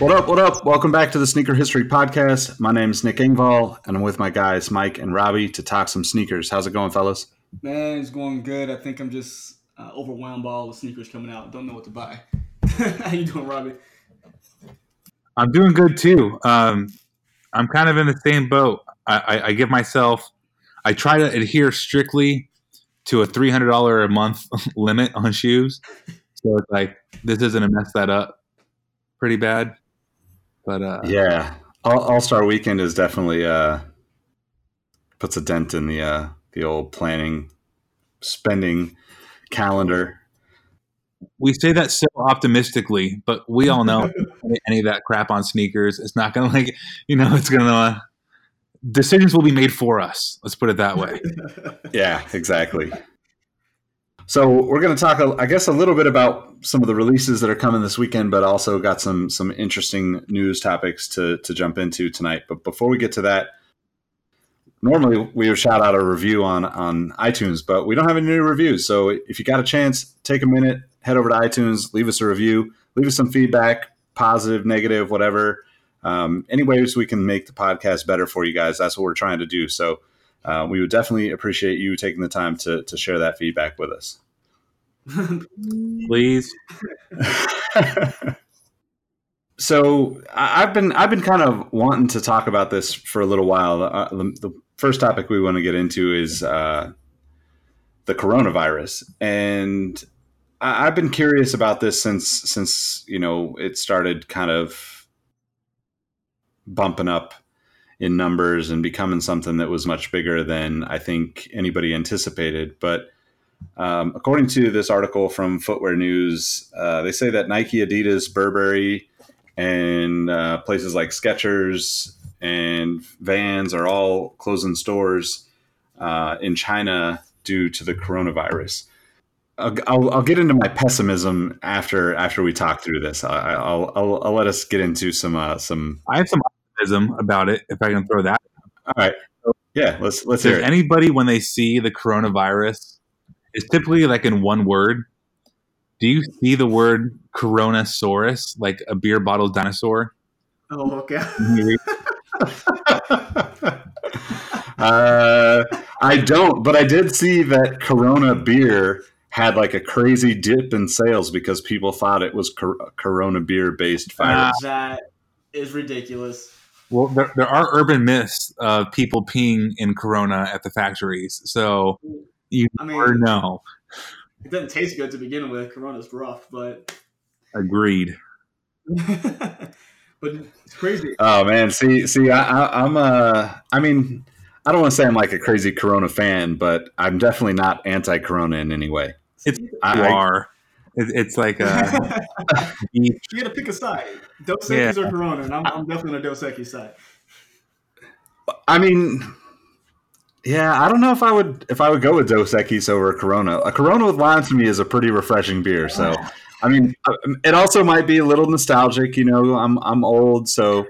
What up, what up? Welcome back to the Sneaker History Podcast. My name is Nick Engvall, and I'm with my guys Mike and Robbie to talk some sneakers. How's it going, fellas? Man, it's going good. I think I'm just uh, overwhelmed by all the sneakers coming out. Don't know what to buy. How you doing, Robbie? I'm doing good too. Um, I'm kind of in the same boat. I, I, I give myself, I try to adhere strictly to a $300 a month limit on shoes. So it's like, this isn't to mess that up pretty bad. But uh, Yeah, All Star Weekend is definitely uh, puts a dent in the uh, the old planning, spending calendar. we say that so optimistically, but we all know any of that crap on sneakers, it's not going to like, you know, it's going to, uh, decisions will be made for us. Let's put it that way. Yeah, exactly. So we're going to talk, I guess, a little bit about some of the releases that are coming this weekend, but also got some some interesting news topics to to jump into tonight. But before we get to that, normally we would shout out a review on on iTunes, but we don't have any new reviews. So if you got a chance, take a minute, head over to iTunes, leave us a review, leave us some feedback, positive, negative, whatever. Um, any ways we can make the podcast better for you guys, that's what we're trying to do. So uh, we would definitely appreciate you taking the time to to share that feedback with us. Please. so I- I've been I've been kind of wanting to talk about this for a little while. Uh, the, the first topic we want to get into is uh, the coronavirus, and I, I've been curious about this since since you know it started kind of bumping up in numbers and becoming something that was much bigger than I think anybody anticipated. But um, according to this article from Footwear News, uh, they say that Nike, Adidas, Burberry, and uh, places like Skechers and Vans are all closing stores uh, in China due to the coronavirus. I'll, I'll, get into my pessimism after after we talk through this. I, I'll, I'll, I'll let us get into some uh, some. I have some optimism about it, if I can throw that. All right, yeah, let's let's hear it. anybody, when they see the coronavirus, is typically like in one word. Do you see the word Coronasaurus, like a beer bottle dinosaur? Oh, okay. uh, I don't, but I did see that Corona beer had like a crazy dip in sales because people thought it was cor- Corona beer based virus. that is ridiculous. Well, there, there are urban myths of people peeing in Corona at the factories, so you I never mean- know. It doesn't taste good to begin with. Corona's rough, but Agreed. but it's crazy. oh man, see, see, I, I, I'm uh, I mean, I don't want to say I'm like a crazy Corona fan, but I'm definitely not anti-Corona in any way. It's I- you I- are. It, it's like a you got to pick a side. Dos Equis Yeah. or Corona, and I'm, I'm definitely on the Dos Equis side. I mean, yeah, I don't know if I would if I would go with Dos Equis over a Corona. A Corona with lime to me is a pretty refreshing beer. So, I mean, uh, it also might be a little nostalgic. You know, I'm I'm old, so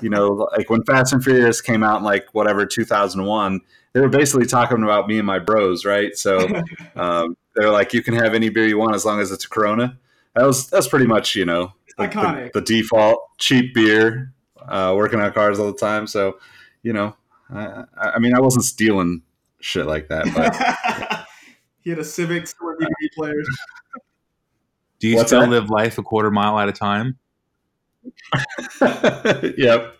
you know, like when Fast and Furious came out in like whatever 2001, they were basically talking about me and my bros, right? So um, they're like, you can have any beer you want as long as it's a Corona. That was that's pretty much you know the, the, Iconic. the default cheap beer. Uh, working on cars all the time, so you know, I, I mean, I wasn't stealing shit like that. But he had a Civic for DVD players. Do you What's still that? live life a quarter mile at a time? yep.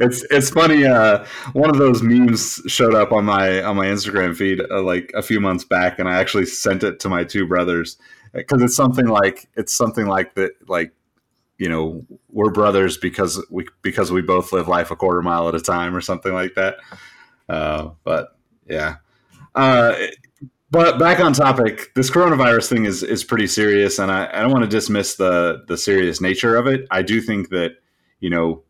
It's it's funny. Uh, one of those memes showed up on my on my Instagram feed uh, like a few months back, and I actually sent it to my two brothers because it's something like it's something like that. Like you know, we're brothers because we because we both live life a quarter mile at a time, or something like that. Uh, but yeah. Uh, but back on topic, this coronavirus thing is is pretty serious, and I, I don't want to dismiss the the serious nature of it. I do think that you know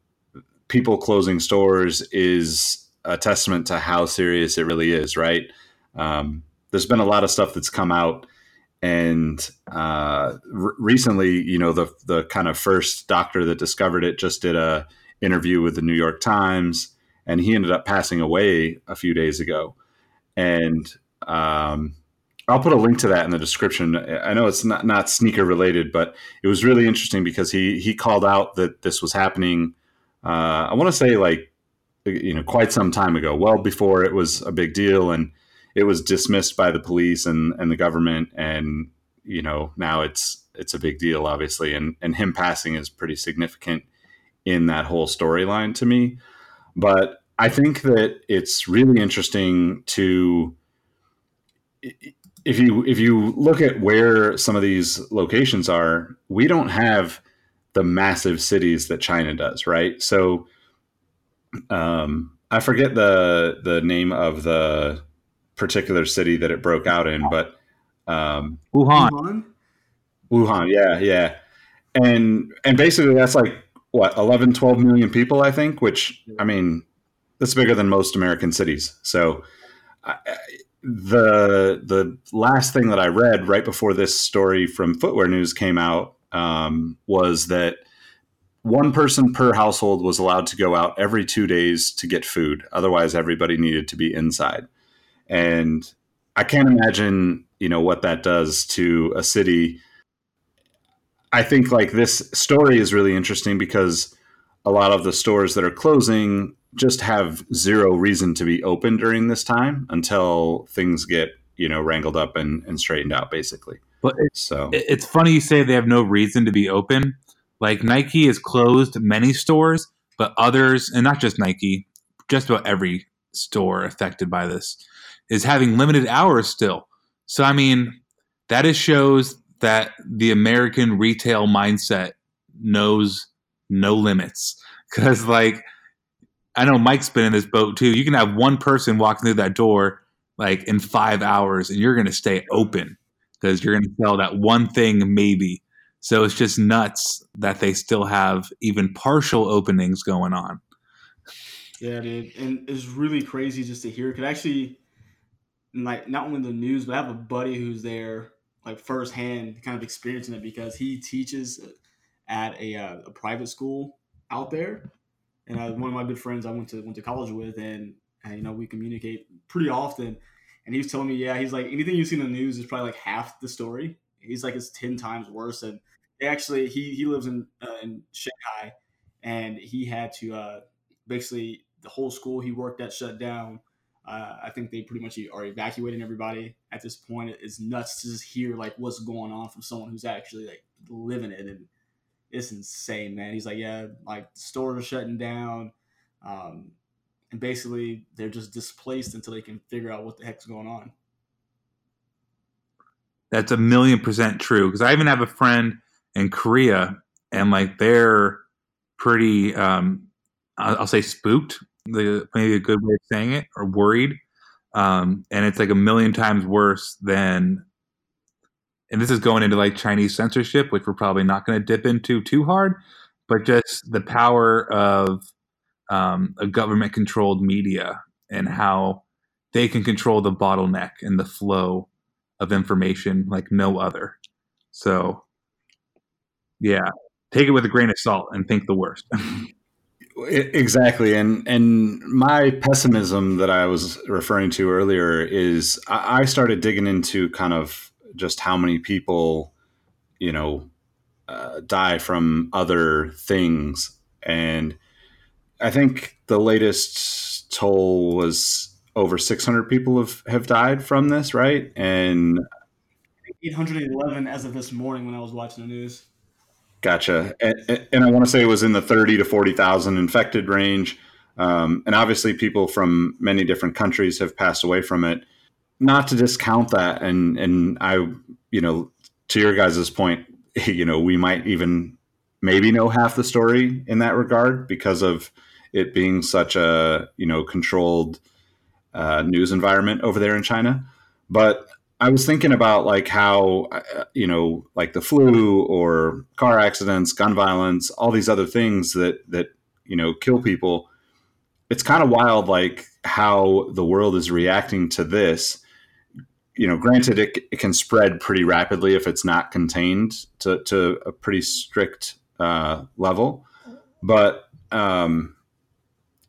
people closing stores is a testament to how serious it really is. Right? Um, there's been a lot of stuff that's come out, and uh, r- recently, you know, the the kind of first doctor that discovered it just did a interview with the New York Times, and he ended up passing away a few days ago, and um, I'll put a link to that in the description. I know it's not, not sneaker related, but it was really interesting because he he called out that this was happening. Uh, I want to say like you know quite some time ago, well before it was a big deal, and it was dismissed by the police and and the government, and you know now it's it's a big deal, obviously, and and him passing is pretty significant in that whole storyline to me. But I think that it's really interesting to if you if you look at where some of these locations are, we don't have the massive cities that China does, right? So um, I forget the the name of the particular city that it broke out in, but um, Wuhan. Wuhan? Wuhan, yeah, yeah. And and basically that's like what 11 12 million people I think, which I mean that's bigger than most American cities. So I, I- the the last thing that I read right before this story from Footwear News came out um, was that one person per household was allowed to go out every two days to get food. Otherwise, everybody needed to be inside. And I can't imagine, you know, what that does to a city. I think like this story is really interesting because a lot of the stores that are closing just have zero reason to be open during this time until things get, you know, wrangled up and, and straightened out basically. But it, So it's funny you say they have no reason to be open. Like Nike has closed many stores, but others, and not just Nike, just about every store affected by this is having limited hours still. So I mean, that just shows that the American retail mindset knows no limits. Because like, I know Mike's been in this boat too. You can have one person walking through that door like in five hours, and you're going to stay open because you're going to sell that one thing maybe. So it's just nuts that they still have even partial openings going on. Yeah, dude, and it's really crazy just to hear. Could actually, like, not only the news, but I have a buddy who's there, like firsthand, kind of experiencing it because he teaches at a, uh, a private school out there, and uh, one of my good friends I went to went to college with, and, and you know we communicate pretty often. And he was telling me, yeah, he's like anything you see in the news is probably like half the story. He's like it's ten times worse, and they actually he he lives in uh, in Shanghai, and he had to uh, basically the whole school he worked at shut down. Uh, I think they pretty much are evacuating everybody at this point. It's nuts to just hear like what's going on from someone who's actually like living it, and it's insane, man. He's like, yeah, like stores are shutting down, um, and basically they're just displaced until they can figure out what the heck's going on. That's a million percent true. Because I even have a friend in Korea, and like they're pretty, um, I'll, say spooked. The maybe a good way of saying it, or worried. Um, and it's like a million times worse than. And this is going into like Chinese censorship, which we're probably not going to dip into too hard, but just the power of um, a government-controlled media and how they can control the bottleneck and the flow of information like no other. So, yeah, take it with a grain of salt and think the worst. Exactly, and and my pessimism that I was referring to earlier is I started digging into kind of just how many people, you know, uh, die from other things, and I think the latest toll was over 600 people have, have died from this, right? And 811 as of this morning when I was watching the news. Gotcha. And, and I want to say it was in the 30 to 40,000 infected range. Um, and obviously, people from many different countries have passed away from it. Not to discount that. And, and I, you know, to your guys' point, you know, we might even maybe know half the story in that regard because of it being such a, you know, controlled uh, news environment over there in China. But I was thinking about like how uh, you know like the flu or car accidents, gun violence, all these other things that that you know kill people. It's kind of wild like how the world is reacting to this. You know, granted, it, it can spread pretty rapidly if it's not contained to, to a pretty strict uh, level. But um,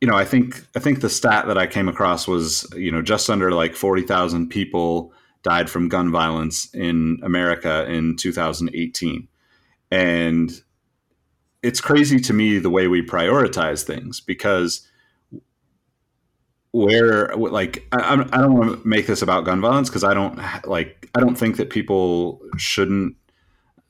you know, I think I think the stat that I came across was you know just under like forty thousand people died from gun violence in America in 2018. And it's crazy to me the way we prioritize things because where like I, I don't want to make this about gun violence because I don't like I don't think that people shouldn't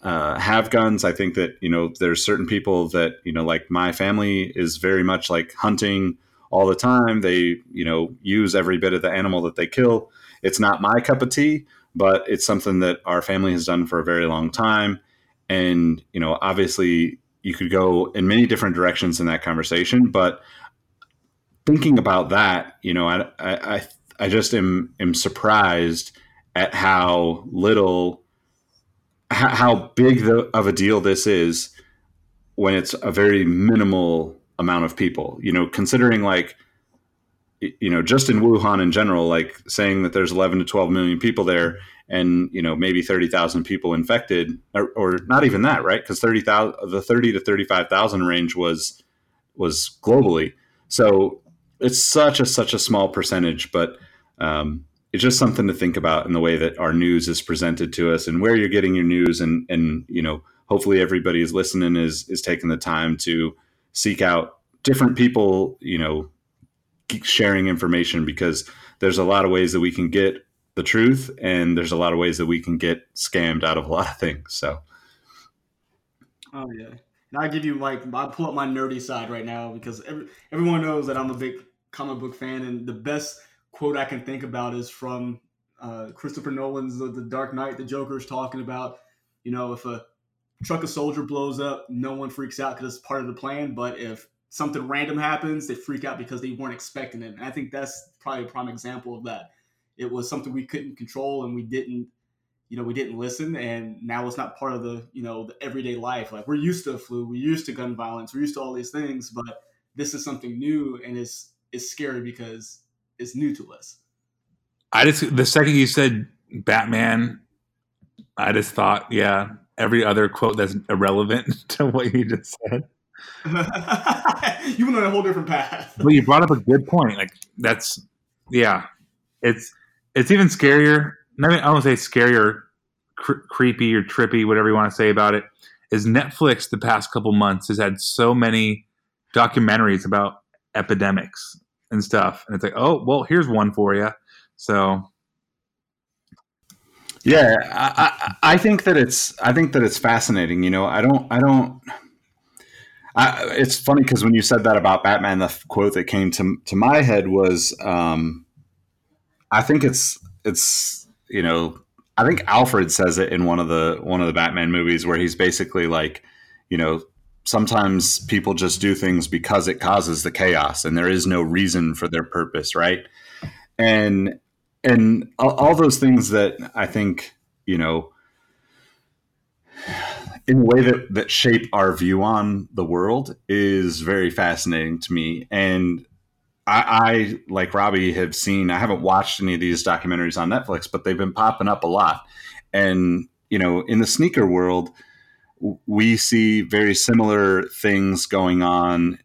uh, have guns. I think that you know there's certain people that you know like my family is very much like hunting all the time. They you know use every bit of the animal that they kill. It's not my cup of tea, but it's something that our family has done for a very long time. And, you know, obviously you could go in many different directions in that conversation, but thinking about that, you know, I, I, I just am, am surprised at how little, how big the, of a deal this is when it's a very minimal amount of people, you know, considering like, you know, just in Wuhan in general, like saying that there's 11 to 12 million people there and, you know, maybe 30,000 people infected or, or, not even that, right? Because 30,000, the 30 to 35,000 range was, was globally. So it's such a, such a small percentage, but, um, it's just something to think about in the way that our news is presented to us and where you're getting your news and, and, you know, hopefully everybody is listening is, is taking the time to seek out different people, you know, sharing information because there's a lot of ways that we can get the truth and there's a lot of ways that we can get scammed out of a lot of things so. Oh yeah and i give you like i pull up my nerdy side right now because every, everyone knows that i'm a big comic book fan and the best quote i can think about is from uh, christopher nolan's the, the dark knight the joker's talking about you know if a truck of soldier blows up no one freaks out because it's part of the plan but if something random happens, they freak out because they weren't expecting it. And I think that's probably a prime example of that. It was something we couldn't control and we didn't, you know, we didn't listen. And now it's not part of the, you know, the everyday life. Like we're used to the flu, we're used to gun violence, we're used to all these things, but this is something new and it's it's scary because it's new to us. I just the second you said Batman, I just thought, yeah, every other quote that's irrelevant to what you just said. you went on a whole different path. Well, you brought up a good point. Like that's yeah, it's it's even scarier. I, mean, I don't want to say scarier, cr- creepy or trippy, whatever you want to say about it. Is Netflix the past couple months has had so many documentaries about epidemics and stuff, and it's like, oh well, here's one for you. So yeah, I, I, I think that it's I think that it's fascinating. You know, I don't I don't I, it's funny because when you said that about Batman, the quote that came to to my head was, um, "I think it's it's you know, I think Alfred says it in one of the one of the Batman movies where he's basically like, you know, sometimes people just do things because it causes the chaos, and there is no reason for their purpose, right? And and all, those things that I think you know in a way that that shape our view on the world is very fascinating to me. And I, I, like Robbie, have seen. I haven't watched any of these documentaries on Netflix, but they've been popping up a lot. And you know, in the sneaker world, we see very similar things going on,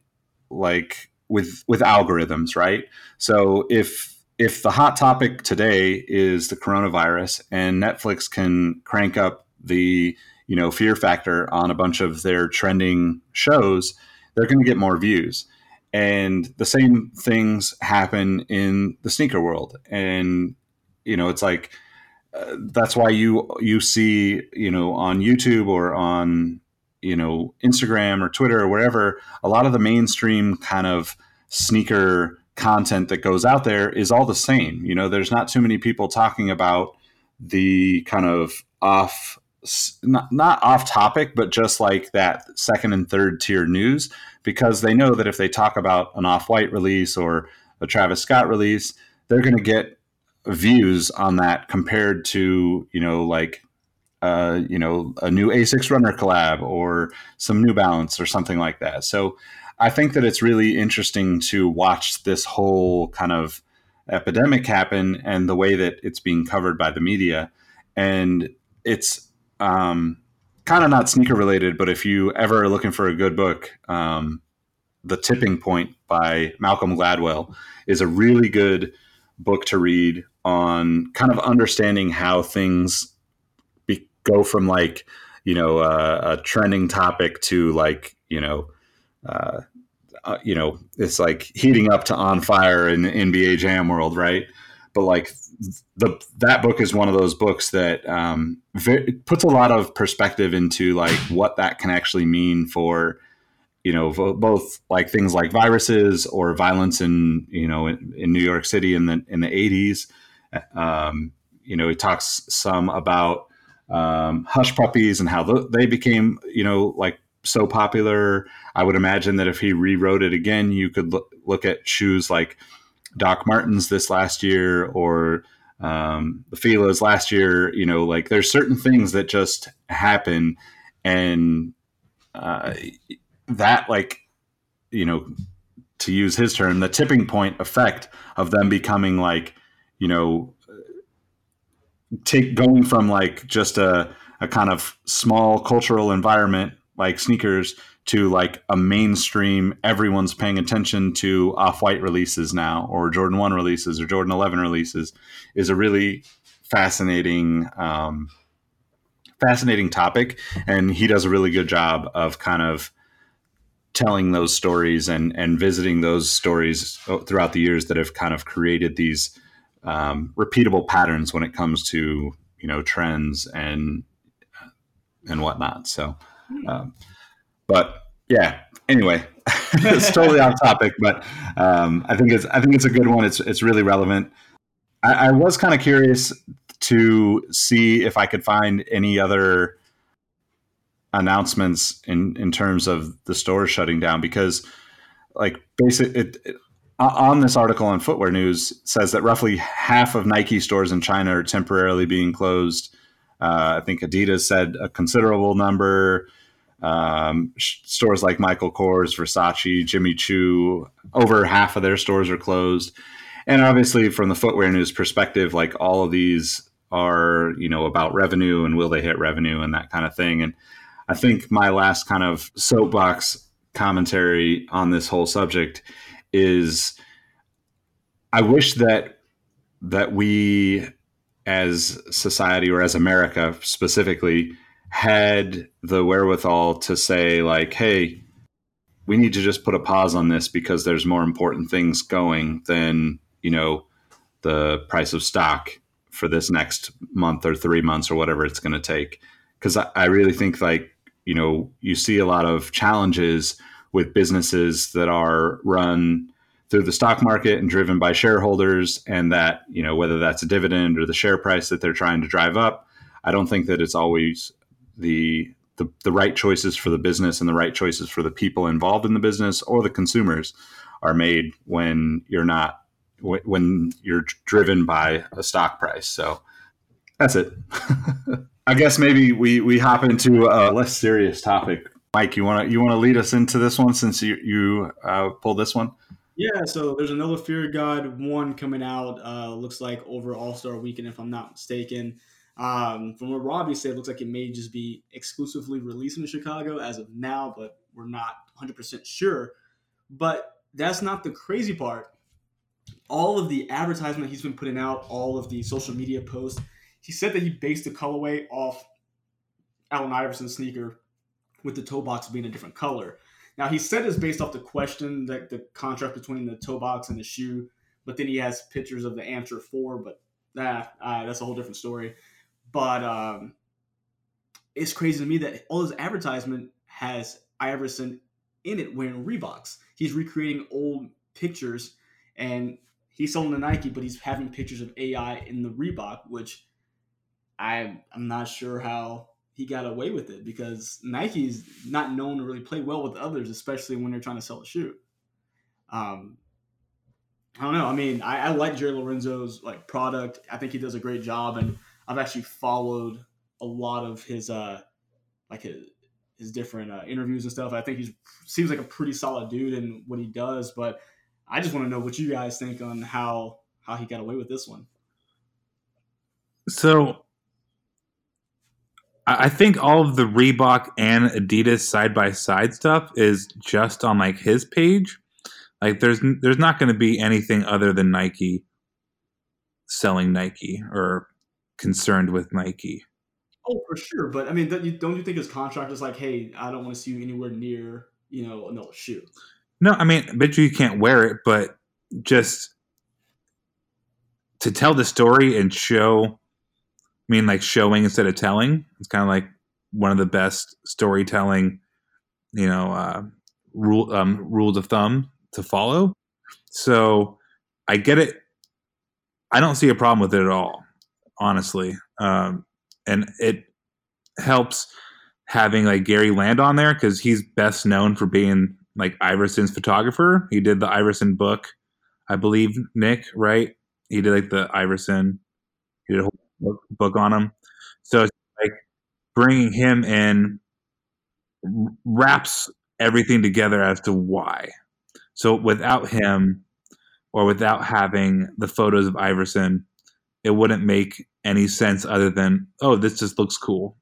like with with algorithms, right? So if if the hot topic today is the coronavirus, and Netflix can crank up the you know fear factor on a bunch of their trending shows they're going to get more views and the same things happen in the sneaker world. And you know it's like uh, that's why you you see you know on youtube or on you know instagram or twitter or wherever a lot of the mainstream kind of sneaker content that goes out there is all the same. You know there's not too many people talking about the kind of off not, not off topic but just like that second and third tier news because they know that if they talk about an off-white release or a travis scott release they're going to get views on that compared to you know like uh, you know a new asics runner collab or some new balance or something like that. So i think that it's really interesting to watch this whole kind of epidemic happen and the way that it's being covered by the media. And it's um, kind of not sneaker related but if you ever are looking for a good book um, the tipping point by malcolm gladwell is a really good book to read on kind of understanding how things be, go from like you know uh, a trending topic to like you know uh, uh, you know it's like heating up to on fire in the NBA Jam world, right? But like the that book is one of those books that um, puts a lot of perspective into like what that can actually mean for you know both like things like viruses or violence in you know in, in New York City in the in the 80s um, you know, he talks some about um, hush puppies and how they became, you know, like so popular. I would imagine that if he rewrote it again, you could look, look at shoes like Doc Martens this last year or um, the Fila's last year. You know, like there's certain things that just happen, and uh, that like you know to use his term, the tipping point effect of them becoming like you know, take going from like just a, a kind of small cultural environment like sneakers to like a mainstream everyone's paying attention to off-white releases now or jordan 1 releases or jordan 11 releases is a really fascinating um, fascinating topic and he does a really good job of kind of telling those stories and and visiting those stories throughout the years that have kind of created these um, repeatable patterns when it comes to you know trends and and whatnot. So, um, but yeah. Anyway, it's totally off topic, but um, I think it's I think it's a good one. It's it's really relevant. I, I was kind of curious to see if I could find any other announcements in in terms of the stores shutting down because like basic it, it on this article on Footwear News says that roughly half of Nike stores in China are temporarily being closed. Uh, I think Adidas said a considerable number. Um, stores like Michael Kors, Versace, Jimmy Choo, over half of their stores are closed. And obviously, from the Footwear News perspective, like all of these are, you know, about revenue and will they hit revenue and that kind of thing. And I think my last kind of soapbox commentary on this whole subject is I wish that that we as society or as America specifically had the wherewithal to say like hey we need to just put a pause on this because there's more important things going than you know the price of stock for this next month or three months or whatever it's going to take. Because I, I really think like you know you see a lot of challenges with businesses that are run through the stock market and driven by shareholders and that you know whether that's a dividend or the share price that they're trying to drive up i don't think that it's always the the, the right choices for the business and the right choices for the people involved in the business or the consumers are made when you're not when you're driven by a stock price so that's it i guess maybe we we hop into a less serious topic Mike, you want to you want to lead us into this one since you you uh, pulled this one? Yeah, so there's another Fear God one coming out. Uh, looks like over All Star Weekend, if I'm not mistaken. Um, from what Robbie said, it looks like it may just be exclusively released in Chicago as of now, but we're not 100% sure. But that's not the crazy part. All of the advertisement he's been putting out, all of the social media posts, he said that he based the colorway off Allen Iverson sneaker with the toe box being a different color. Now he said it's based off the question that the contrast between the toe box and the shoe, but then he has pictures of the answer four, but nah, uh, that's a whole different story. But um, it's crazy to me that all his advertisement has Iverson in it wearing Reeboks. He's recreating old pictures and he's selling the Nike, but he's having pictures of AI in the Reebok, which I I'm not sure how he got away with it because Nike's not known to really play well with others, especially when they're trying to sell a shoe. Um, I don't know. I mean, I, I like Jerry Lorenzo's like product. I think he does a great job, and I've actually followed a lot of his uh like his his different uh, interviews and stuff. I think he seems like a pretty solid dude in what he does, but I just want to know what you guys think on how how he got away with this one. So I think all of the Reebok and Adidas side by side stuff is just on like his page. Like there's there's not going to be anything other than Nike selling Nike or concerned with Nike. Oh, for sure. But I mean, don't you, don't you think his contract is like, hey, I don't want to see you anywhere near, you know, another shoe? No, I mean, I bet you you can't wear it, but just to tell the story and show, I mean, like showing instead of telling. It's kind of like one of the best storytelling, you know, uh, rule um, rules of thumb to follow. So I get it. I don't see a problem with it at all, honestly. Um, and it helps having like Gary Land on there because he's best known for being like Iverson's photographer. He did the Iverson book, I believe. Nick, right? He did like the Iverson. He did a whole book, book on him. So it's like bringing him in wraps everything together as to why. So without him, or without having the photos of Iverson, it wouldn't make any sense other than oh, this just looks cool.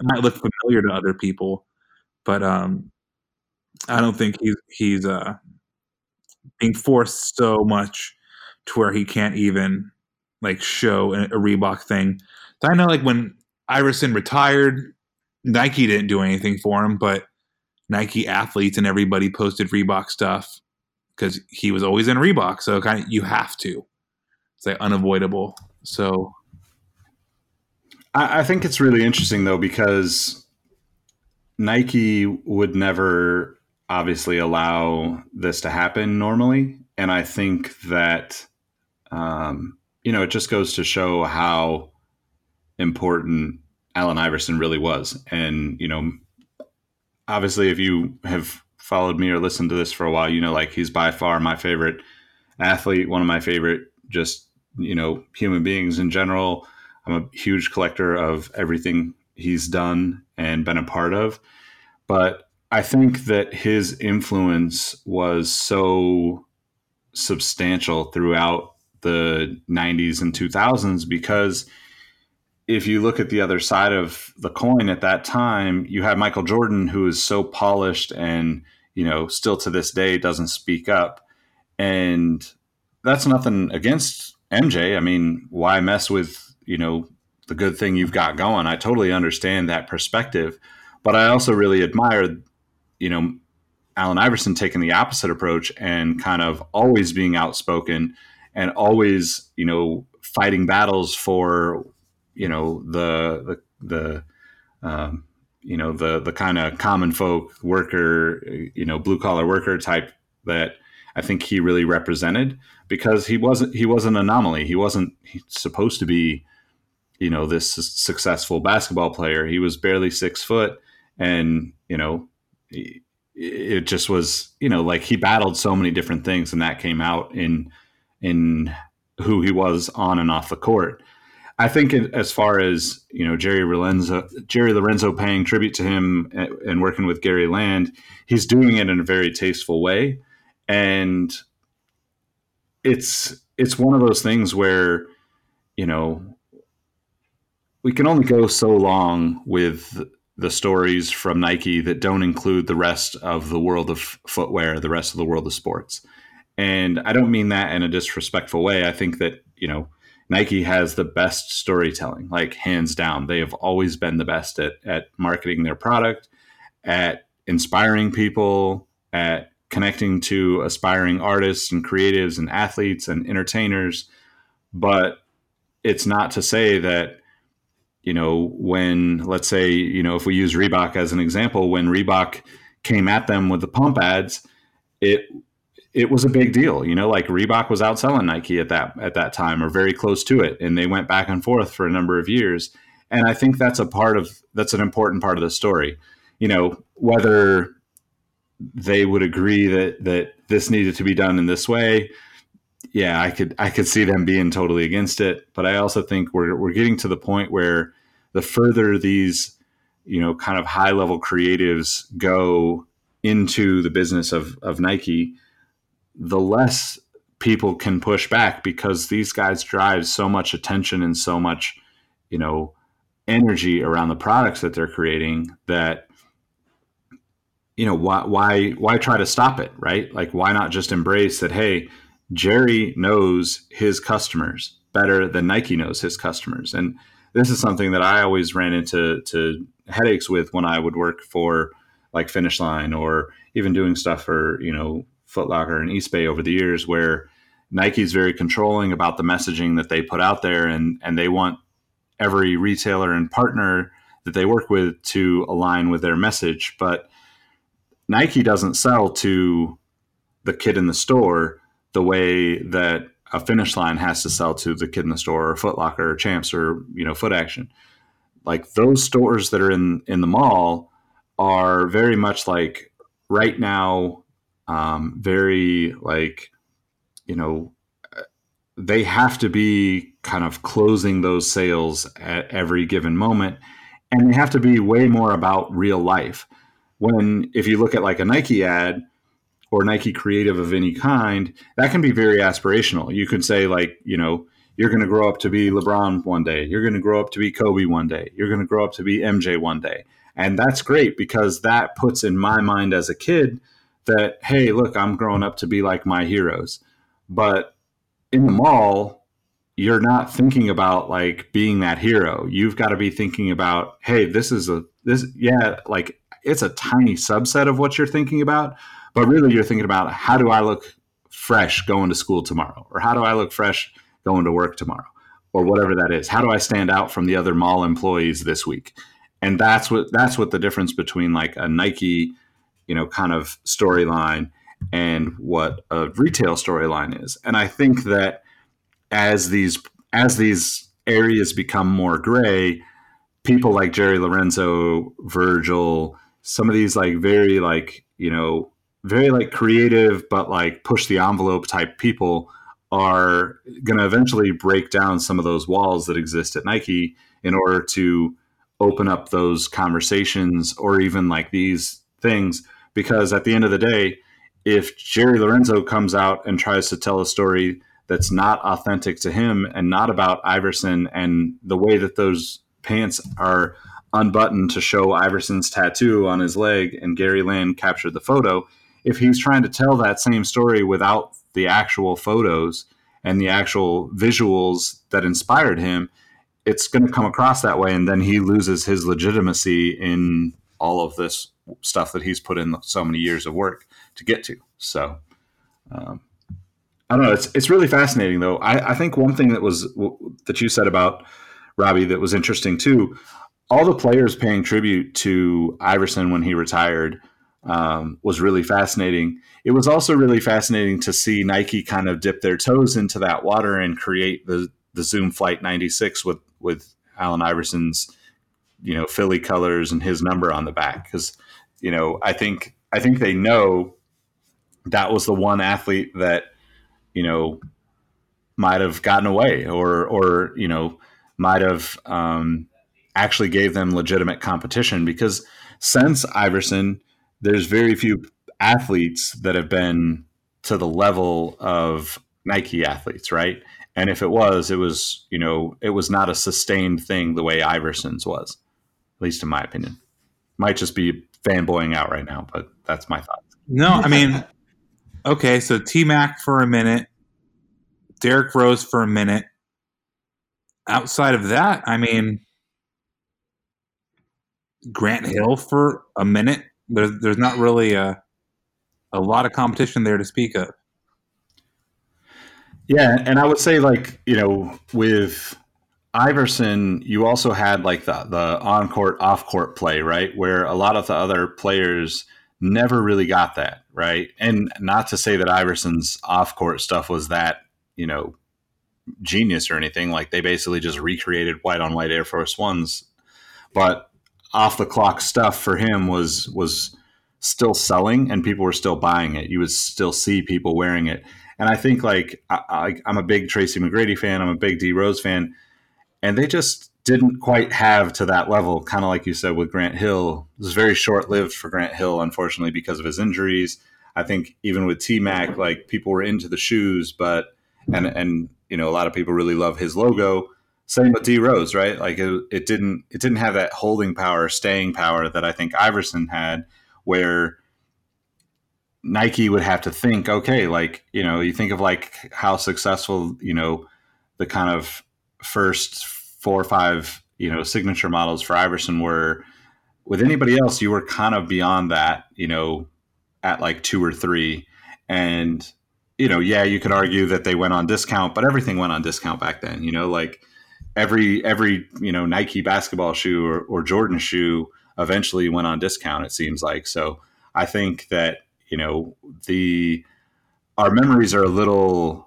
It might look familiar to other people, but um, I don't think he's he's uh, being forced so much to where he can't even like show a, a Reebok thing. I know like when Iverson retired, Nike didn't do anything for him, but Nike athletes and everybody posted Reebok stuff because he was always in Reebok. So kind of you have to. It's like unavoidable. So I, I think it's really interesting though because Nike would never obviously allow this to happen normally, and I think that um, you know it just goes to show how important Allen Iverson really was, and you know, obviously if you have followed me or listened to this for a while, you know, like he's by far my favorite athlete, one of my favorite just you know human beings in general. I'm a huge collector of everything he's done and been a part of. But I think that his influence was so substantial throughout the 90s and 2000s because if you look at the other side of the coin at that time, you had Michael Jordan, who is so polished and, you know, still to this day doesn't speak up. And that's nothing against MJ. I mean, why mess with, you know, the good thing you've got going? I totally understand that perspective. But I also really admire, you know, Allen Iverson taking the opposite approach and kind of always being outspoken and always, you know, fighting battles for, you know, the the the um, you know the the kind of common folk worker, you know, blue collar worker type that I think he really represented because he wasn't he was an anomaly. He wasn't supposed to be, you know, this successful basketball player. He was barely six foot, and you know, it just was you know like he battled so many different things, and that came out in in who he was on and off the court. I think as far as you know, Jerry Lorenzo, Jerry Lorenzo paying tribute to him and working with Gary Land, he's doing it in a very tasteful way, and it's it's one of those things where you know we can only go so long with the stories from Nike that don't include the rest of the world of footwear, the rest of the world of sports. And I don't mean that in a disrespectful way. I think that, you know, Nike has the best storytelling, like hands down. They have always been the best at, at marketing their product, at inspiring people, at connecting to aspiring artists and creatives and athletes and entertainers. But it's not to say that, you know, when, let's say, you know, if we use Reebok as an example, when Reebok came at them with the pump ads, it it was a big deal. You know, like Reebok was outselling Nike at that at that time or very close to it, and they went back and forth for a number of years. And I think that's a part of that's an important part of the story. You know, whether they would agree that that this needed to be done in this way, yeah, I could I could see them being totally against it. But I also think we're we're getting to the point where the further these you know kind of high level creatives go into the business of of Nike, the less people can push back because these guys drive so much attention and so much you know energy around the products that they're creating that you know why why why try to stop it right like why not just embrace that hey jerry knows his customers better than nike knows his customers. And this is something that i always ran into to headaches with when i would work for like finish line or even doing stuff for you know Foot Locker and eastbay over the years where nike's very controlling about the messaging that they put out there and and they want every retailer and partner that they work with to align with their message. But Nike doesn't sell to the kid in the store the way that a finish line has to sell to the kid in the store or Foot Locker or Champs or you know Foot Action. Like those stores that are in in the mall are very much like right now, um, very like you know they have to be kind of closing those sales at every given moment, and they have to be way more about real life when if you look at like a Nike ad or Nike creative of any kind, that can be very aspirational. You can say like, you know, you're going to grow up to be LeBron one day. You're going to grow up to be Kobe one day. You're going to grow up to be MJ one day. And that's great because that puts in my mind as a kid that, hey, look, I'm growing up to be like my heroes. But in the mall, you're not thinking about like being that hero. You've got to be thinking about, hey, this is a, this, yeah, like it's a tiny subset of what you're thinking about, but really you're thinking about how do I look fresh going to school tomorrow, or how do I look fresh going to work tomorrow, or whatever that is. How do I stand out from the other mall employees this week? And that's what that's what the difference between like a Nike, you know, kind of storyline and what a retail storyline is. And I think that as these as these areas become more gray, people like Jerry Lorenzo, Virgil, some of these like very like you know very like creative but like push the envelope type people are going to eventually break down some of those walls that exist at Nike in order to open up those conversations or even like these things. Because at the end of the day if Jerry Lorenzo comes out and tries to tell a story that's not authentic to him and not about Iverson and the way that those pants are unbuttoned to show Iverson's tattoo on his leg and Gary Land captured the photo, if he's trying to tell that same story without the actual photos and the actual visuals that inspired him, it's going to come across that way. And then he loses his legitimacy in all of this stuff that he's put in so many years of work to get to. So, um, I don't know. It's, it's really fascinating though. I, I think one thing that was that you said about Robbie that was interesting too all the players paying tribute to Iverson when he retired um, was really fascinating. It was also really fascinating to see Nike kind of dip their toes into that water and create the the Zoom Flight 96 with with Allen Iverson's you know Philly colors and his number on the back because you know I think I think they know that was the one athlete that you know might have gotten away or or you know might have um, actually gave them legitimate competition because since Iverson, there's very few athletes that have been to the level of Nike athletes, right? And if it was, it was, you know, it was not a sustained thing the way Iverson's was, at least in my opinion. Might just be fanboying out right now, but that's my thought. No, I mean, okay, so T Mac for a minute, Derrick Rose for a minute. Outside of that, I mean, Grant Hill for a minute. There's there's not really a a lot of competition there to speak of. Yeah, and I would say like you know with Iverson, you also had like the the on court off court play, right? Where a lot of the other players never really got that, right? And not to say that Iverson's off court stuff was that you know genius or anything. Like they basically just recreated white on white Air Force Ones, but off the clock stuff for him was was still selling and people were still buying it. You would still see people wearing it. And I think like I, am a big Tracy McGrady fan. I'm a big D Rose fan, and they just didn't quite have to that level. Kind of like you said with Grant Hill, it was very short lived for Grant Hill, unfortunately, because of his injuries. I think even with T Mac, like people were into the shoes, but and and you know a lot of people really love his logo. Same with D Rose, right? Like it, it didn't it didn't have that holding power, staying power that I think Iverson had, where Nike would have to think, okay, like, you know, you think of like how successful, you know, the kind of first four or five, you know, signature models for Iverson were with anybody else, you were kind of beyond that, you know, at like two or three. And, you know, yeah, you could argue that they went on discount, but everything went on discount back then, you know, like every, every, you know, Nike basketball shoe or, or Jordan shoe eventually went on discount, it seems like. So I think that, you know the our memories are a little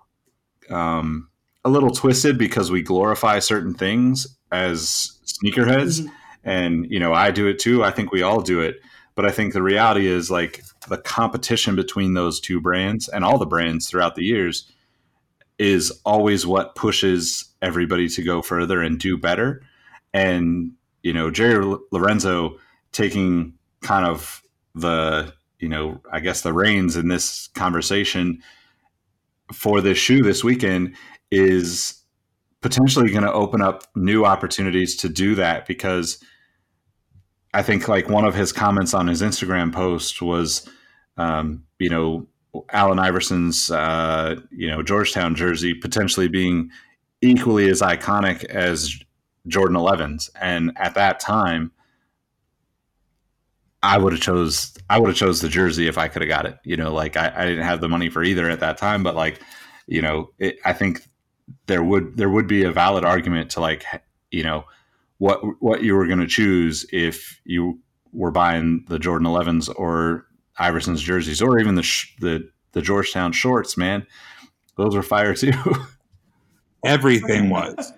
um, a little twisted because we glorify certain things as sneakerheads mm-hmm. and you know i do it too i think we all do it but i think the reality is like the competition between those two brands and all the brands throughout the years is always what pushes everybody to go further and do better. And you know jerry lorenzo taking kind of the you know, I guess the reins in this conversation for this shoe this weekend is potentially going to open up new opportunities to do that because I think like one of his comments on his Instagram post was, um, you know, Allen Iverson's, uh, you know, Georgetown jersey potentially being equally as iconic as Jordan 11s. And at that time, I would have chose I would have chose the jersey if I could have got it. You know, like I, I, didn't have the money for either at that time, but like, you know, it, I think there would there would be a valid argument to like, you know, what what you were going to choose if you were buying the Jordan 11s or Iverson's jerseys or even the the the Georgetown shorts. Man, those were fire too. Everything was.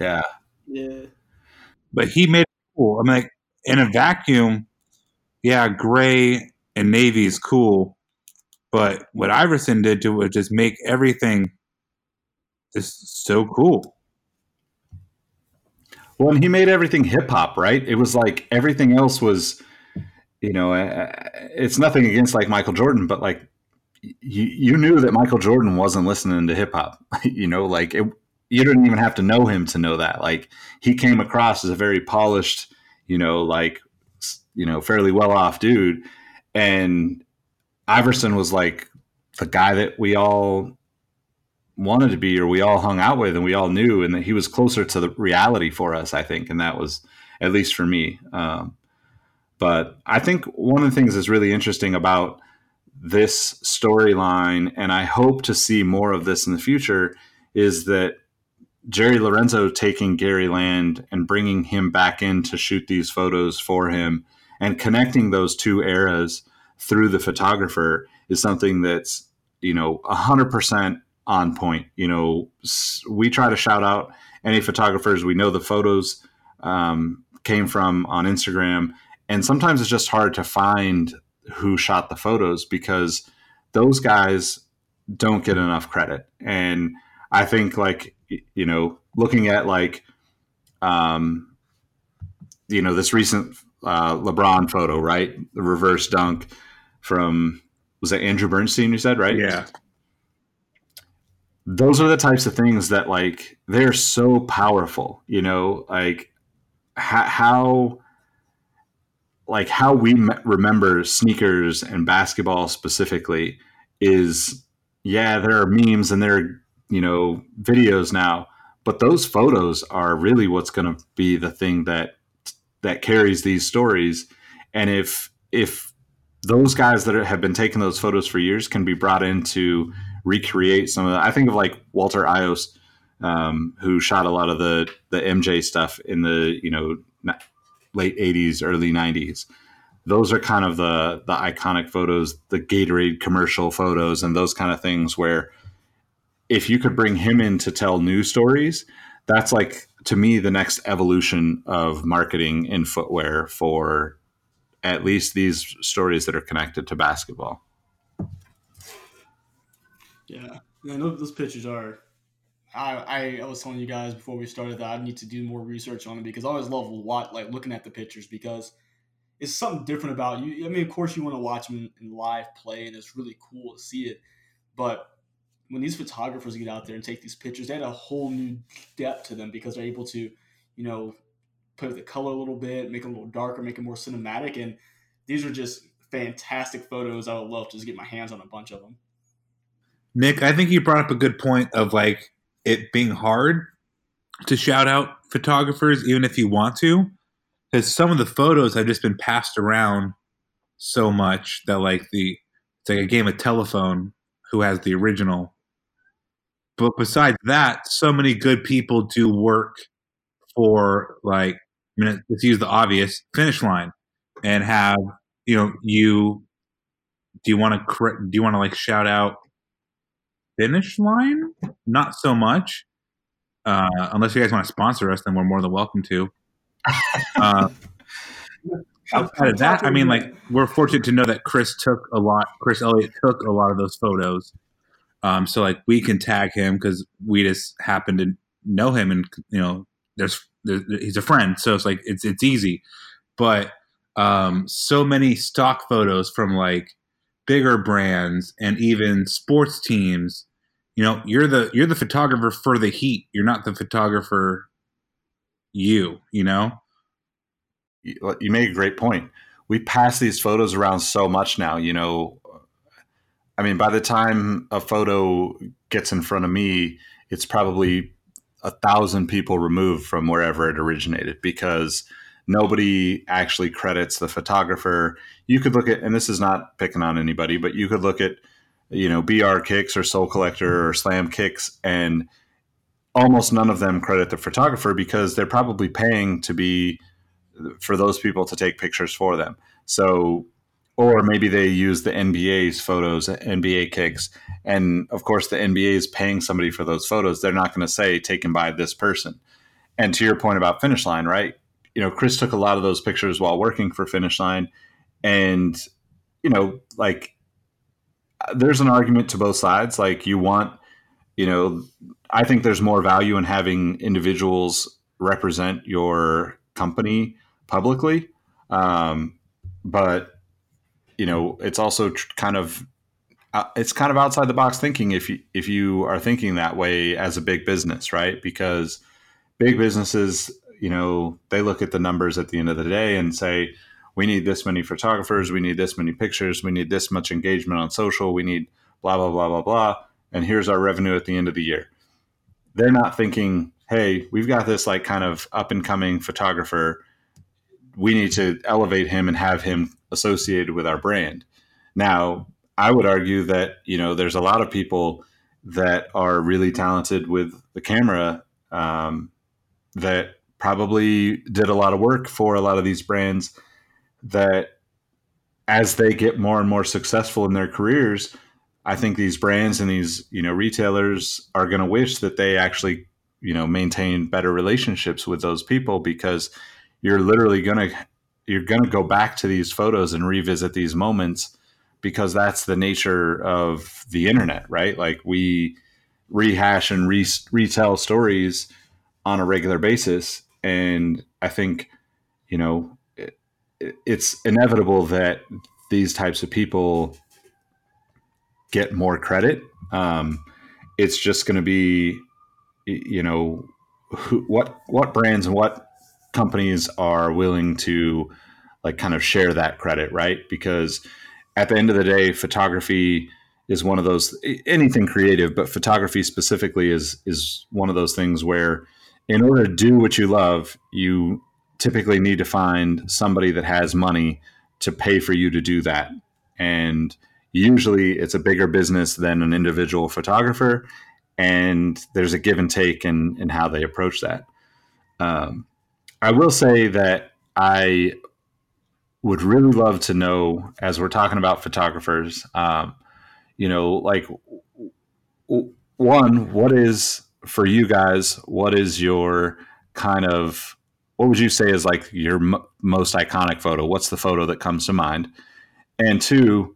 Yeah. Yeah. But he made it cool. I'm like, in a vacuum, yeah, gray and navy is cool, but what Iverson did to it just make everything just so cool. Well, and he made everything hip hop, right? It was like everything else was, you know, uh, it's nothing against like Michael Jordan, but like you, you knew that Michael Jordan wasn't listening to hip hop, you know, like it, you didn't even have to know him to know that. Like he came across as a very polished, you know, like you know, fairly well off dude, and Iverson was like the guy that we all wanted to be or we all hung out with and we all knew and that he was closer to the reality for us i think and that was at least for me um, but i think one of the things that's really interesting about this storyline and i hope to see more of this in the future is that Jerry Lorenzo taking Gary Land and bringing him back in to shoot these photos for him and connecting those two eras through the photographer is something that's, you know, 100% on point. You know, we try to shout out any photographers we know the photos um, came from on Instagram. And sometimes it's just hard to find who shot the photos because those guys don't get enough credit. And I think like you know looking at like um you know this recent uh, LeBron photo, right? The reverse dunk from was that Andrew Bernstein? You said right? Yeah. Those are the types of things that like they're so powerful. You know, like how, how like how we remember sneakers and basketball specifically is yeah there are memes and there are you know videos now but those photos are really what's going to be the thing that that carries these stories and if if those guys that have been taking those photos for years can be brought in to recreate some of the. I think of like Walter Iooss, um, who shot a lot of the the MJ stuff in the you know late '80s, early '90s. Those are kind of the the iconic photos, the Gatorade commercial photos, and those kind of things where if you could bring him in to tell new stories, that's like to me the next evolution of marketing in footwear for at least these stories that are connected to basketball. Yeah, those, those pictures are. I, I was telling you guys before we started that I need to do more research on them because I always love what like looking at the pictures because it's something different about you. I mean, of course, you want to watch them in, live play, and it's really cool to see it. But when these photographers get out there and take these pictures, they had a whole new depth to them because they're able to, you know, with the color a little bit, make it a little darker, make it more cinematic. And these are just fantastic photos. I would love to just get my hands on a bunch of them. Nick, I think you brought up a good point of like it being hard to shout out photographers, even if you want to, because some of the photos have just been passed around so much that like the it's like a game of telephone who has the original. But besides that, so many good people do work for like I mean, let's use the obvious finish line and have you know you do you want to do you want to like shout out finish line not so much uh, unless you guys want to sponsor us then we're more than welcome to. Uh, outside of that i mean like we're fortunate to know that chris took a lot chris elliott took a lot of those photos. Um, so like we can tag him because we just happen to know him and you know there's, there's he's a friend so it's like it's it's easy. But um, so many stock photos from like bigger brands and even sports teams you know you're the you're the photographer for the heat. You're not the photographer you you know? You, make a great point. We pass these photos around so much now you know? I mean by the time a photo gets in front of me it's probably a thousand people removed from wherever it originated because nobody actually credits the photographer. You could look at, and this is not picking on anybody, but you could look at, you know, BR Kicks or Sole Collector or Slam Kicks, and almost none of them credit the photographer because they're probably paying to be for those people to take pictures for them. So, or maybe they use the NBA's photos, NBA kicks, and of course the NBA is paying somebody for those photos. They're not going to say taken by this person. And to your point about finish line, right? you know, Chris took a lot of those pictures while working for Finish Line, and you know, like there's an argument to both sides. Like you want, you know, I think there's more value in having individuals represent your company publicly, um, but you know, it's also tr- kind of uh, it's kind of outside the box thinking if you if you are thinking that way as a big business, right? Because big businesses you know, they look at the numbers at the end of the day and say, we need this many photographers, we need this many pictures, we need this much engagement on social, we need blah, blah, blah, blah, blah. And here's our revenue at the end of the year. They're not thinking, hey, we've got this like kind of up and coming photographer. We need to elevate him and have him associated with our brand. Now, I would argue that, you know, there's a lot of people that are really talented with the camera um, that probably did a lot of work for a lot of these brands that as they get more and more successful in their careers i think these brands and these you know retailers are going to wish that they actually you know maintain better relationships with those people because you're literally going to you're going to go back to these photos and revisit these moments because that's the nature of the internet right? Like we rehash and re- retell stories on a regular basis. And I think you know it's inevitable that these types of people get more credit. Um, it's just going to be you know who, what what brands and what companies are willing to like kind of share that credit, right? Because at the end of the day, photography is one of those anything creative, but photography specifically is is one of those things where in order to do what you love, you typically need to find somebody that has money to pay for you to do that. and usually it's a bigger business than an individual photographer, and there's a give and take in in how they approach that. Um, I will say that I would really love to know, as we're talking about photographers, um, you know, like one, what is for you guys? What is your kind of what would you say is like your m- most iconic photo? What's the photo that comes to mind? And two,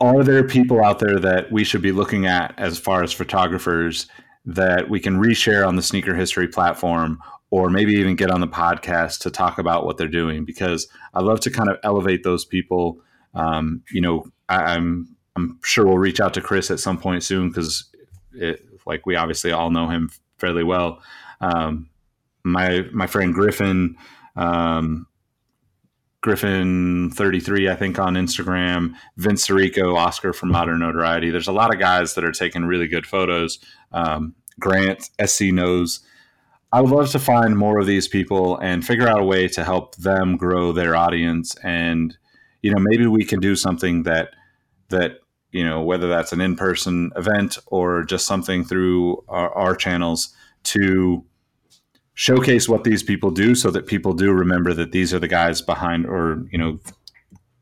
are there people out there that we should be looking at as far as photographers that we can reshare on the sneaker history platform or maybe even get on the podcast to talk about what they're doing because I love to kind of elevate those people. Um, you know, I, I'm I'm sure we'll reach out to Chris at some point soon because, like, we obviously all know him fairly well. Um, my my friend Griffin, um, Griffin thirty three, I think on Instagram. Vince Sirico, Oscar from Modern Notoriety. There's a lot of guys that are taking really good photos. Um, Grant SC knows. I would love to find more of these people and figure out a way to help them grow their audience. And you know, maybe we can do something that that you know, whether that's an in person event or just something through our, our channels to showcase what these people do so that people do remember that these are the guys behind or you know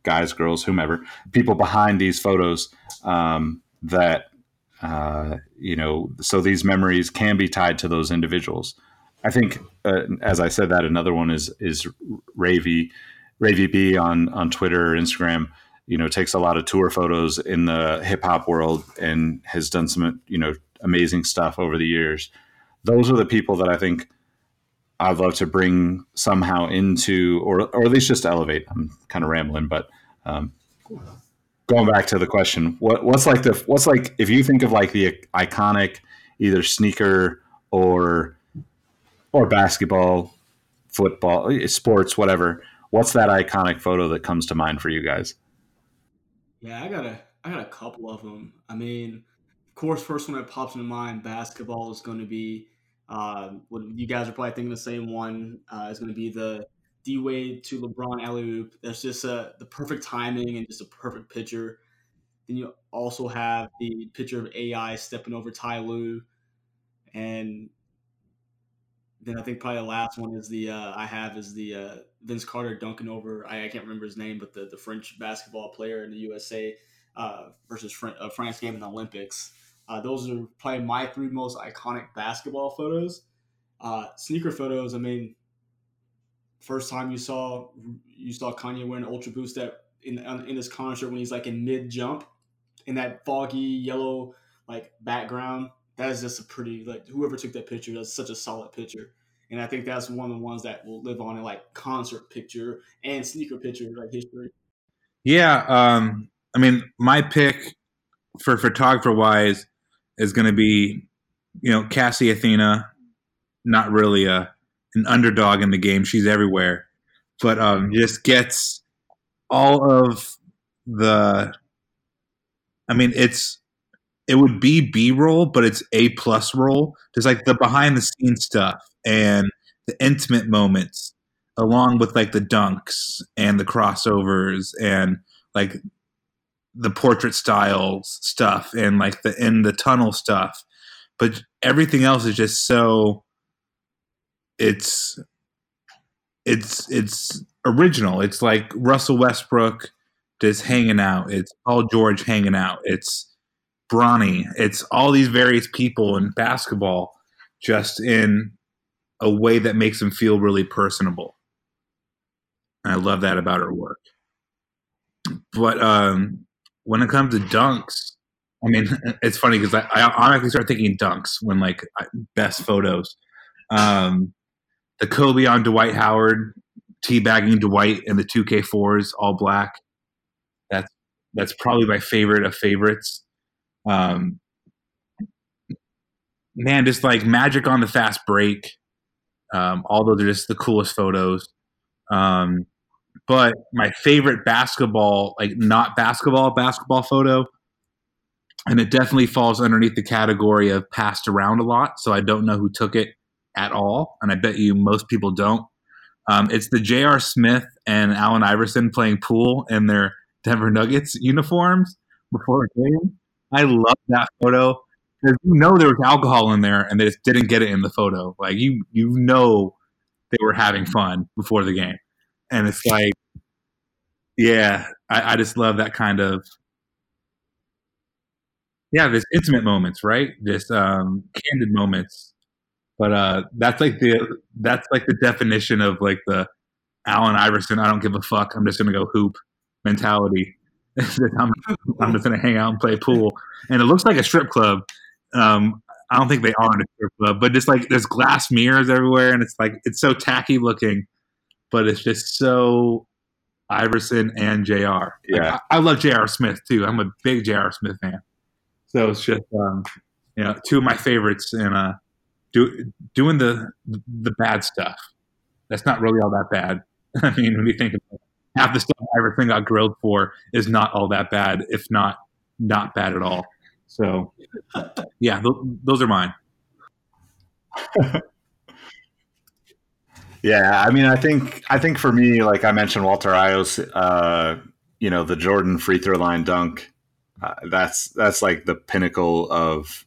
guys girls whomever people behind these photos um, that uh, you know so these memories can be tied to those individuals. I think uh, as i said that another one is is ravy ravy b on on twitter or instagram you know takes a lot of tour photos in the hip hop world and has done some you know amazing stuff over the years. Those are the people that i think I'd love to bring somehow into, or or at least just elevate. I'm kind of rambling, but um, going back to the question, what what's like the what's like if you think of like the iconic either sneaker or or basketball, football, sports, whatever. What's that iconic photo that comes to mind for you guys? Yeah, I got a I got a couple of them. I mean, of course, first one that pops into mind, basketball is going to be uh, what you guys are probably thinking the same one uh, is going to be the D Wade to LeBron alley oop. That's just uh, the perfect timing and just a perfect picture. Then you also have the picture of AI stepping over Ty Lue, and then I think probably the last one is the uh, I have is the uh, Vince Carter dunking over I, I, can't remember his name, but the, the French basketball player in the USA uh, versus uh, France game in the Olympics. Uh, those are probably my three most iconic basketball photos. Uh, sneaker photos. I mean, first time you saw you saw Kanye wearing Ultra Boost that in in his concert when he's like in mid jump in that foggy yellow like background. That is just a pretty like whoever took that picture. That's such a solid picture. And I think that's one of the ones that will live on in like concert picture and sneaker picture like history. Yeah, um, I mean, my pick for photographer wise is going to be, you know, Cassy Athena, not really a an underdog in the game. She's everywhere, but um, just gets all of the. I mean, it's it would be B roll, but it's A plus roll. Just like the behind the scenes stuff and the intimate moments, along with like the dunks and the crossovers and like the portrait style stuff and like the in the tunnel stuff but everything else is just so it's it's it's original. It's like russell westbrook just hanging out. It's paul george hanging out. It's bronny. It's all these various people in basketball just in a way that makes them feel really personable. And i love that about her work. But um when it comes to dunks, I mean, it's funny because I, I automatically start thinking dunks when like best photos. Um, the Kobe on Dwight Howard, teabagging Dwight and the 2K4s, all black. That's that's probably my favorite of favorites. Um, man, just like magic on the fast break. Um, all those are just the coolest photos. Um, but my favorite basketball, like not basketball, basketball photo, and it definitely falls underneath the category of passed around a lot. So I don't know who took it at all, and I bet you most people don't. Um, it's the J.R. Smith and Allen Iverson playing pool in their Denver Nuggets uniforms before a game. I love that photo because you know there was alcohol in there and they just didn't get it in the photo. Like you, you know, they were having fun before the game, and it's like, yeah, I, I just love that kind of yeah, there's intimate moments, right? Just um, candid moments. But uh, that's like the that's like the definition of like the Allen Iverson. I don't give a fuck. I'm just gonna go hoop mentality. I'm, I'm, just gonna hang out and play pool, and it looks like a strip club. Um, I don't think they are in a strip club, but just like there's glass mirrors everywhere, and it's like it's so tacky looking, but it's just so Iverson and Jr. Like, Yeah. I, I love Jr. Smith too. I'm a big Jr. Smith fan. So it's just um, you know two of my favorites and uh, do, doing the the bad stuff. That's not really all that bad. I mean, when you think about it, half the stuff Iverson got grilled for is not all that bad, if not not bad at all. So yeah, th- those are mine. Yeah, I mean, I think I think for me, like I mentioned, Walter Iooss, uh, you know, the Jordan free throw line dunk. Uh, that's that's like the pinnacle of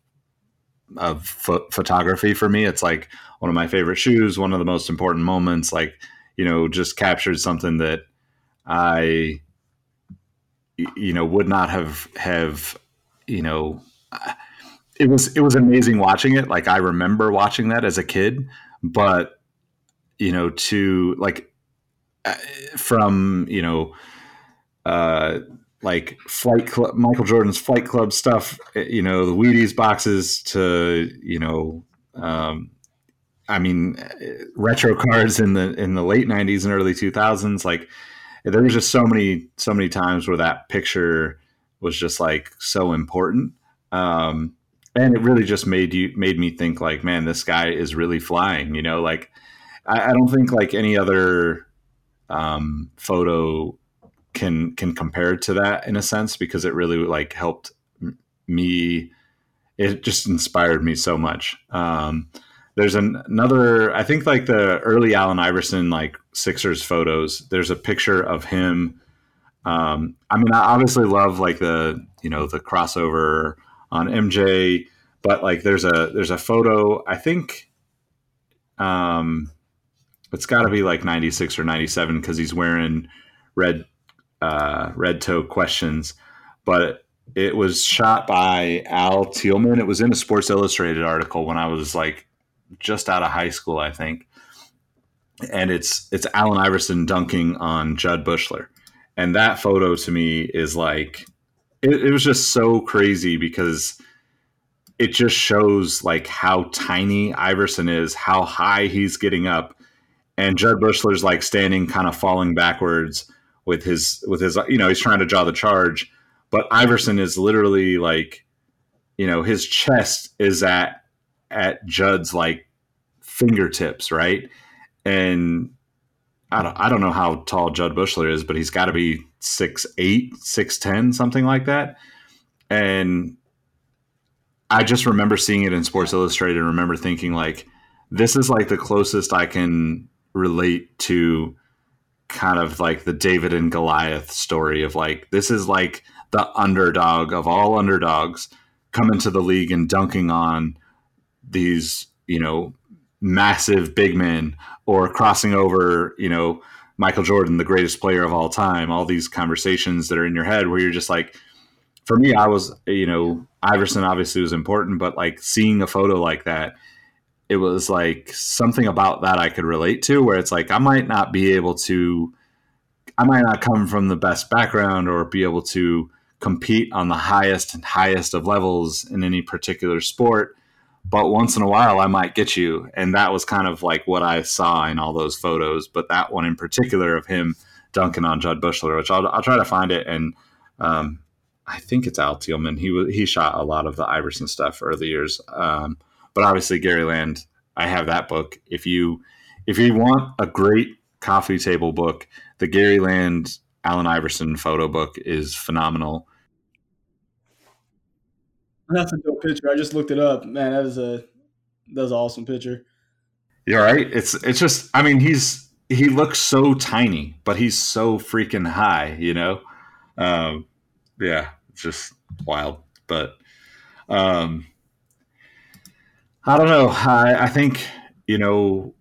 of pho- photography for me. It's like one of my favorite shoes, one of the most important moments. Like you know, just captured something that I you know would not have have you know. It was it was amazing watching it. Like I remember watching that as a kid, but you know to like uh, from you know uh like flight club michael jordan's flight club stuff uh, you know the wheaties boxes to you know um i mean uh, retro cards in the in the late 90s and early 2000s like there was just so many so many times where that picture was just like so important. Um and it really just made you made me think like man this guy is really flying you know like I, I don't think like any other um, photo can can compare to that in a sense because it really like helped me. It just inspired me so much. Um, there's an, another, I think like the early Allen Iverson like Sixers photos. There's a picture of him. Um, I mean, I obviously love like the you know the crossover on MJ, but like there's a there's a photo. I think. Um, it's got to be like 96 or 97 because he's wearing red uh, red toe questions. But it was shot by al tealman it was in a sports illustrated article when i was like just out of high school i think. And it's it's allen iverson dunking on jud buechler. And that photo to me is like it, it was just so crazy because it just shows like how tiny iverson is how high he's getting up and Jud Buechler's like standing kind of falling backwards with his with his you know he's trying to draw the charge but Iverson is literally like you know his chest is at at Jud's like fingertips right? And I don't I don't know how tall Judd Bushler is but he's got to be six eight six ten something like that. And I just remember seeing it in Sports Illustrated and remember thinking like this is like the closest I can relate to kind of like the David and Goliath story of like this is like the underdog of all underdogs coming to the league and dunking on these, you know, massive big men or crossing over, you know, Michael Jordan, the greatest player of all time, all these conversations that are in your head where you're just like for me I was, you know, Iverson obviously was important, but like seeing a photo like that it was like something about that I could relate to where it's like I might not be able to I might not come from the best background or be able to compete on the highest and highest of levels in any particular sport but once in a while I might get you. And that was kind of like what I saw in all those photos but that one in particular of him dunking on Jud Buechler which I'll, I'll try to find it. And um, I think it's Al Tealman he he shot a lot of the Iverson stuff early years. Um, but obviously Gary Land, I have that book. If you if you want a great coffee table book, the Gary Land Allen Iverson photo book is phenomenal. That's a dope picture. I just looked it up. Man, that was a that was an awesome picture. You're right. It's it's just I mean he's he looks so tiny, but he's so freaking high, you know? Um, yeah, just wild. But um, I don't know. I, I think, you know,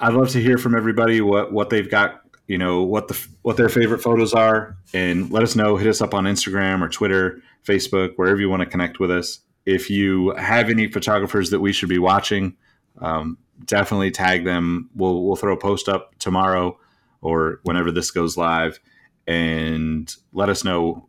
I'd love to hear from everybody what, what they've got, you know, what the what their favorite photos are, and let us know. Hit us up on Instagram or Twitter, Facebook, wherever you want to connect with us. If you have any photographers that we should be watching, um, definitely tag them. We'll we'll throw a post up tomorrow or whenever this goes live, and let us know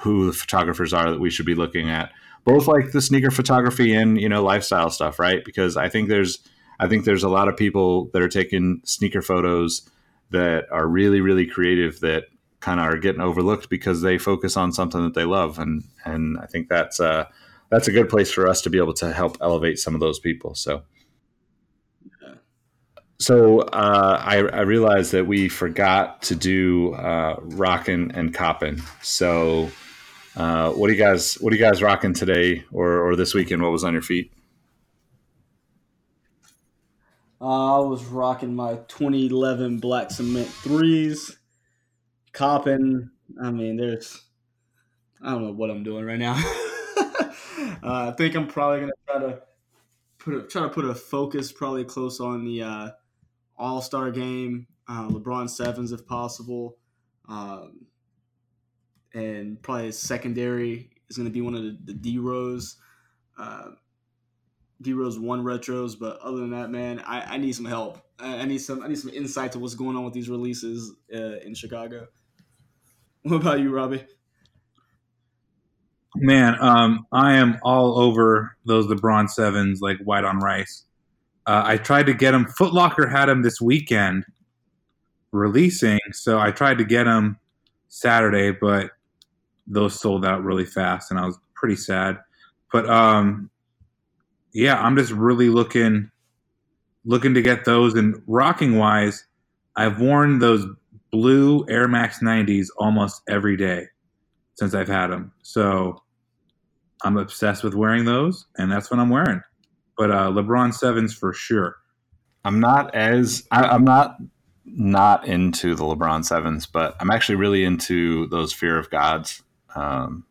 who the photographers are that we should be looking at. Both like the sneaker photography and you know lifestyle stuff, right? Because I think there's I think there's a lot of people that are taking sneaker photos that are really really creative that kind of are getting overlooked because they focus on something that they love and and I think that's uh that's a good place for us to be able to help elevate some of those people. So so uh, I, I, realized that we forgot to do uh, rockin' and coppin'. So uh, what do you guys what are you guys rocking today or, or this weekend? What was on your feet? Uh, I was rocking my 2011 black cement threes, copping. I mean, there's I don't know what I'm doing right now. Uh, I think I'm probably gonna try to put a, try to put a focus probably close on the uh, all Star game, uh, LeBron sevens if possible, um, and probably his secondary is going to be one of the, the D Rose, uh, D Rose one retros. But other than that, man, I, I need some help. I, I, need some I need some insight to what's going on with these releases uh, in Chicago. What about you, Robbie? Man, um, I am all over those LeBron sevens like white on rice. Uh, I tried to get him. Footlocker had him this weekend releasing, so I tried to get him Saturday, but those sold out really fast, and I was pretty sad. But um, yeah, I'm just really looking looking to get those. And rocking wise, I've worn those blue Air Max 90s almost every day since I've had them. So I'm obsessed with wearing those, and that's what I'm wearing but uh, LeBron sevens for sure. I'm not as I, am not not into the LeBron sevens, but I'm actually really into those Fear of Gods. Um,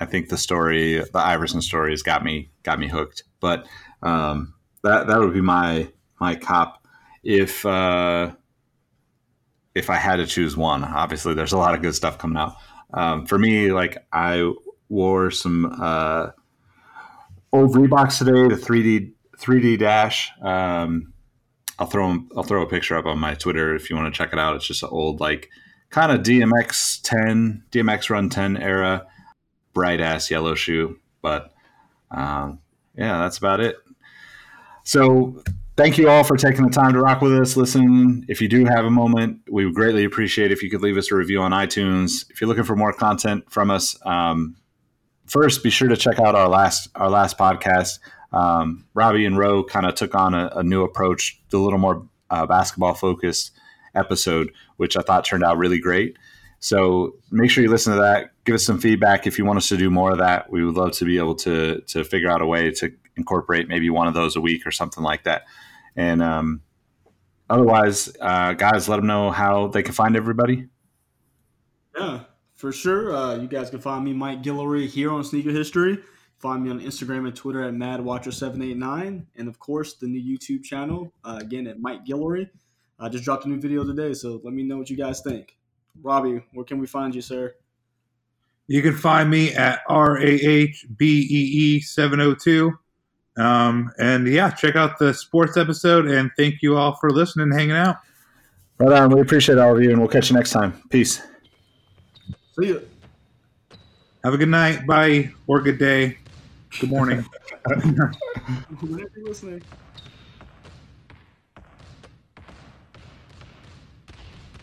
I think the story, the Iverson story, has got me got me hooked. But um, that that would be my my cop if uh, if I had to choose one. Obviously, there's a lot of good stuff coming out. Um, for me, like I wore some. Uh, old Reeboks today, the 3D 3D Dash. Um, I'll throw I'll throw a picture up on my Twitter if you want to check it out. It's just an old like kind of DMX 10 DMX Run 10 era bright ass yellow shoe, but um, yeah, that's about it. So thank you all for taking the time to rock with us. Listen, if you do have a moment, we would greatly appreciate if you could leave us a review on iTunes. If you're looking for more content from us, um, first, be sure to check out our last our last podcast. Um, Robbie and Roe kind of took on a, a, new approach, a little more uh, basketball focused episode, which I thought turned out really great. So make sure you listen to that. Give us some feedback if you want us to do more of that. We would love to be able to to figure out a way to incorporate maybe one of those a week or something like that. And um, otherwise, uh, guys, let them know how they can find everybody. Yeah, for sure. Uh, you guys can find me, Mike Guillory, here on Sneaker History. Find me on Instagram and Twitter at MadWatcher789. And of course, the new YouTube channel, uh, again, at Mike Guillory. I just dropped a new video today, so let me know what you guys think. Robbie, where can we find you, sir? You can find me at R A H B E E 702. Um, and yeah, check out the sports episode. And thank you all for listening and hanging out. Right on. We appreciate all of you, and we'll catch you next time. Peace. See you. Have a good night. Bye. Or good day. Good morning. listening.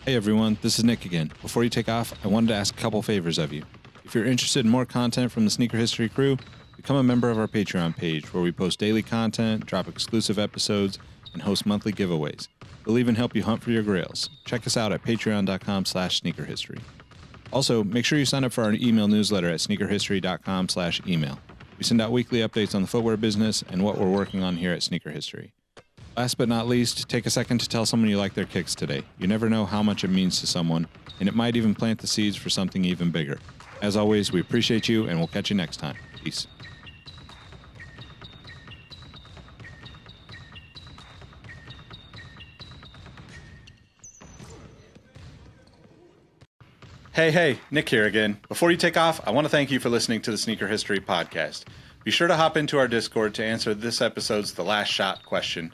Hey everyone, this is Nick again. Before you take off, I wanted to ask a couple favors of you. If you're interested in more content from the Sneaker History crew, become a member of our Patreon page where we post daily content, drop exclusive episodes, and host monthly giveaways. We'll even help you hunt for your grails. Check us out at patreon.com slash sneakerhistory. Also, make sure you sign up for our email newsletter at sneakerhistory.com slash email. We send out weekly updates on the footwear business and what we're working on here at Sneaker History. Last but not least, take a second to tell someone you like their kicks today. You never know how much it means to someone, and it might even plant the seeds for something even bigger. As always, we appreciate you, and we'll catch you next time. Peace. Hey, hey, Nick here again. Before you take off, I want to thank you for listening to the Sneaker History Podcast. Be sure to hop into our Discord to answer this episode's The Last Shot question